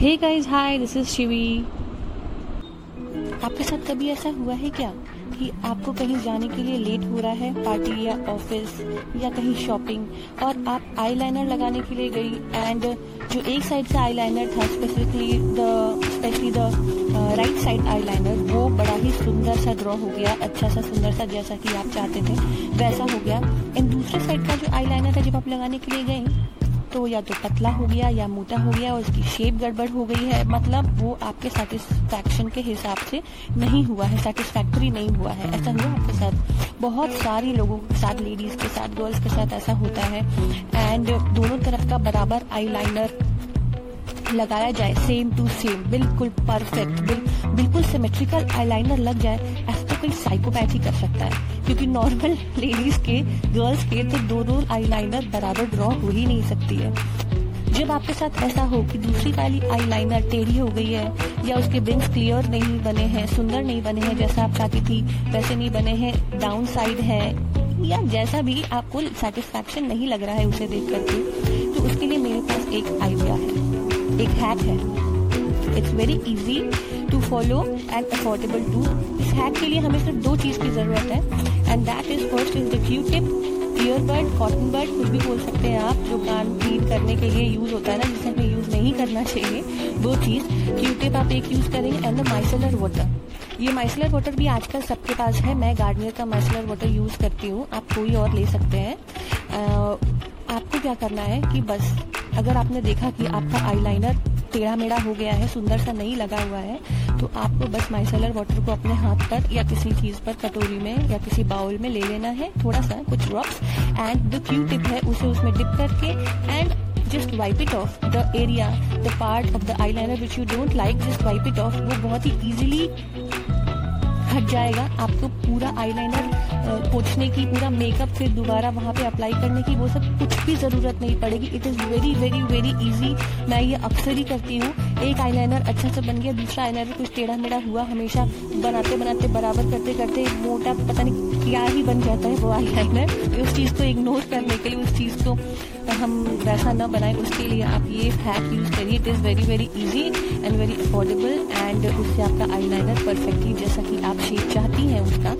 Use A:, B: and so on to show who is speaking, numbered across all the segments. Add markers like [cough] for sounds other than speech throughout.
A: Hey guys hi this is Shivi आपके साथ कभी ऐसा हुआ है क्या कि आपको कहीं जाने के लिए लेट हो रहा है पार्टी या ऑफ़िस या कहीं शॉपिंग और आप आईलाइनर लगाने के लिए गई एंड जो एक साइड से आईलाइनर था specifically the specially the right side eyeliner वो बड़ा ही सुंदर सा ड्रॉ हो गया अच्छा सा सुंदर सा जैसा कि आप चाहते थे, वैसा हो गया। एंड दूसरे साइड का जो आईलाइनर है जब आप लगाने के लिए गए तो या तो पतला हो गया या मोटा हो गया और उसकी शेप गड़बड़ हो गई है। मतलब वो आपके सेटिस्फैक्शन के हिसाब से नहीं हुआ है सेटिस्फैक्ट्री नहीं हुआ है। ऐसा हुआ आपके साथ? बहुत सारी लोगों के साथ लेडीज़ के साथ गर्ल्स के साथ ऐसा होता है। एंड दोनों तरफ़ का बराबर आई लगाया जाए। सेम टू सेम बिल्कुल परफेक्ट बिल, बिल्कुल सिमेट्रिकल आईलाइनर लग जाए ऐसा तो कोई साइकोपैथ ही कर सकता है। क्योंकि नॉर्मल लेडीज़ [laughs] के गर्ल्स के तो दो दो आईलाइनर बराबर ड्रॉ हो ही नहीं सकती है। जब आपके साथ ऐसा हो कि दूसरी वाली आईलाइनर टेढ़ी हो गई है या उसके विंग्स क्लियर नहीं बने हैं सुंदर नहीं बने हैं जैसा आप चाहती थी वैसे नहीं बने हैं डाउन साइड है या जैसा भी आपको सेटिस्फैक्शन नहीं लग रहा है उसे देख करके तो उसके लिए मेरे पास एक आइडिया है। एक हैक है। It's very easy to follow and affordable too इस हैक के लिए हमें सिर्फ़ दो चीज़ की ज़रूरत है and that is first is the Q tip earbud cotton bud कुछ भी बोल सकते हैं आप, जो कान क्लीन करने के लिए यूज़ होता है ना, जिसे हमें यूज़ नहीं करना चाहिए। वो चीज़ क्यू टिप आप एक यूज़ करेंगे एंड द माइसलर वाटर ये माइसलर वाटर भी आजकल सबके पास है, मैं गार्डनियर का माइसलर वाटर यूज़ करती हूँ, आप कोई और ले सकते हैं। आपको क्या करना है कि बस अगर आपने देखा कि आपका आईलाइनर टेढ़ा मेढ़ा हो गया है, सुंदर सा नहीं लगा हुआ है तो आपको बस माइसेलर वाटर को अपने हाथ पर या किसी चीज़ पर कटोरी में या किसी बाउल में ले लेना है थोड़ा सा कुछ ड्रॉप्स एंड जो क्यू टिप है, उसे उसमें डिप करके and just wipe it off the area the part of the eyeliner which you don't like just wipe it off वो बहुत ही इजीली हट जाएगा, आपको पूरा आईलाइनर पोछने की, पूरा मेकअप फिर दोबारा वहाँ पे अप्लाई करने की, वो सब कुछ भी ज़रूरत नहीं पड़ेगी। It is very very very easy मैं ये अक्सर ही करती हूँ। एक आईलाइनर अच्छा सा बन गया, दूसरा आईलाइनर कुछ टेढ़ा मेढ़ा हुआ, हमेशा बनाते बनाते बराबर करते करते मोटा, पता नहीं क्या ही बन जाता है वो आईलाइनर उस चीज़ को इग्नोर करने के लिए, उस चीज़ को हम वैसा ना बनाए। उसके लिए आप ये हैक यूज़ करिए। It is very very easy and very affordable and उससे आपका आईलाइनर परफेक्टली जैसा कि आप शेप चाहती हैं उसका।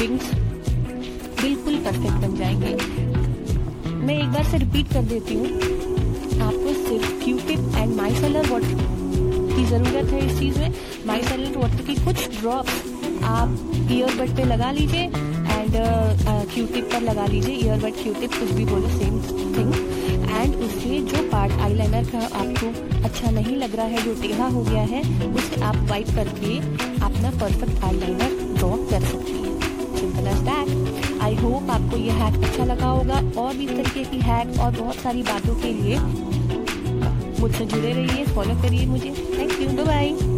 A: विंग्स बिल्कुल परफेक्ट बन जाएँगे। मैं एक बार से रिपीट कर देती हूँ। आपको सिर्फ़ Q tip and micellar water की ज़रूरत है इस चीज़ में। माई सेलर वाटर की कुछ ड्रॉप्स आप ईयरबड पे लगा लीजिए एंड क्यू टिप पर लगा लीजिए। ईयरबड क्यू टिप कुछ भी बोलो सेम थिंग एंड उससे जो पार्ट आईलाइनर का आपको अच्छा नहीं लग रहा है, जो टेढ़ा हो गया है, उसे आप वाइप करके अपना परफेक्ट आईलाइनर आपको ये हैक अच्छा लगा होगा और भी इस तरीके की हैक और बहुत सारी बातों के लिए मुझसे जुड़े रहिए फॉलो करिए मुझे। Thank you bye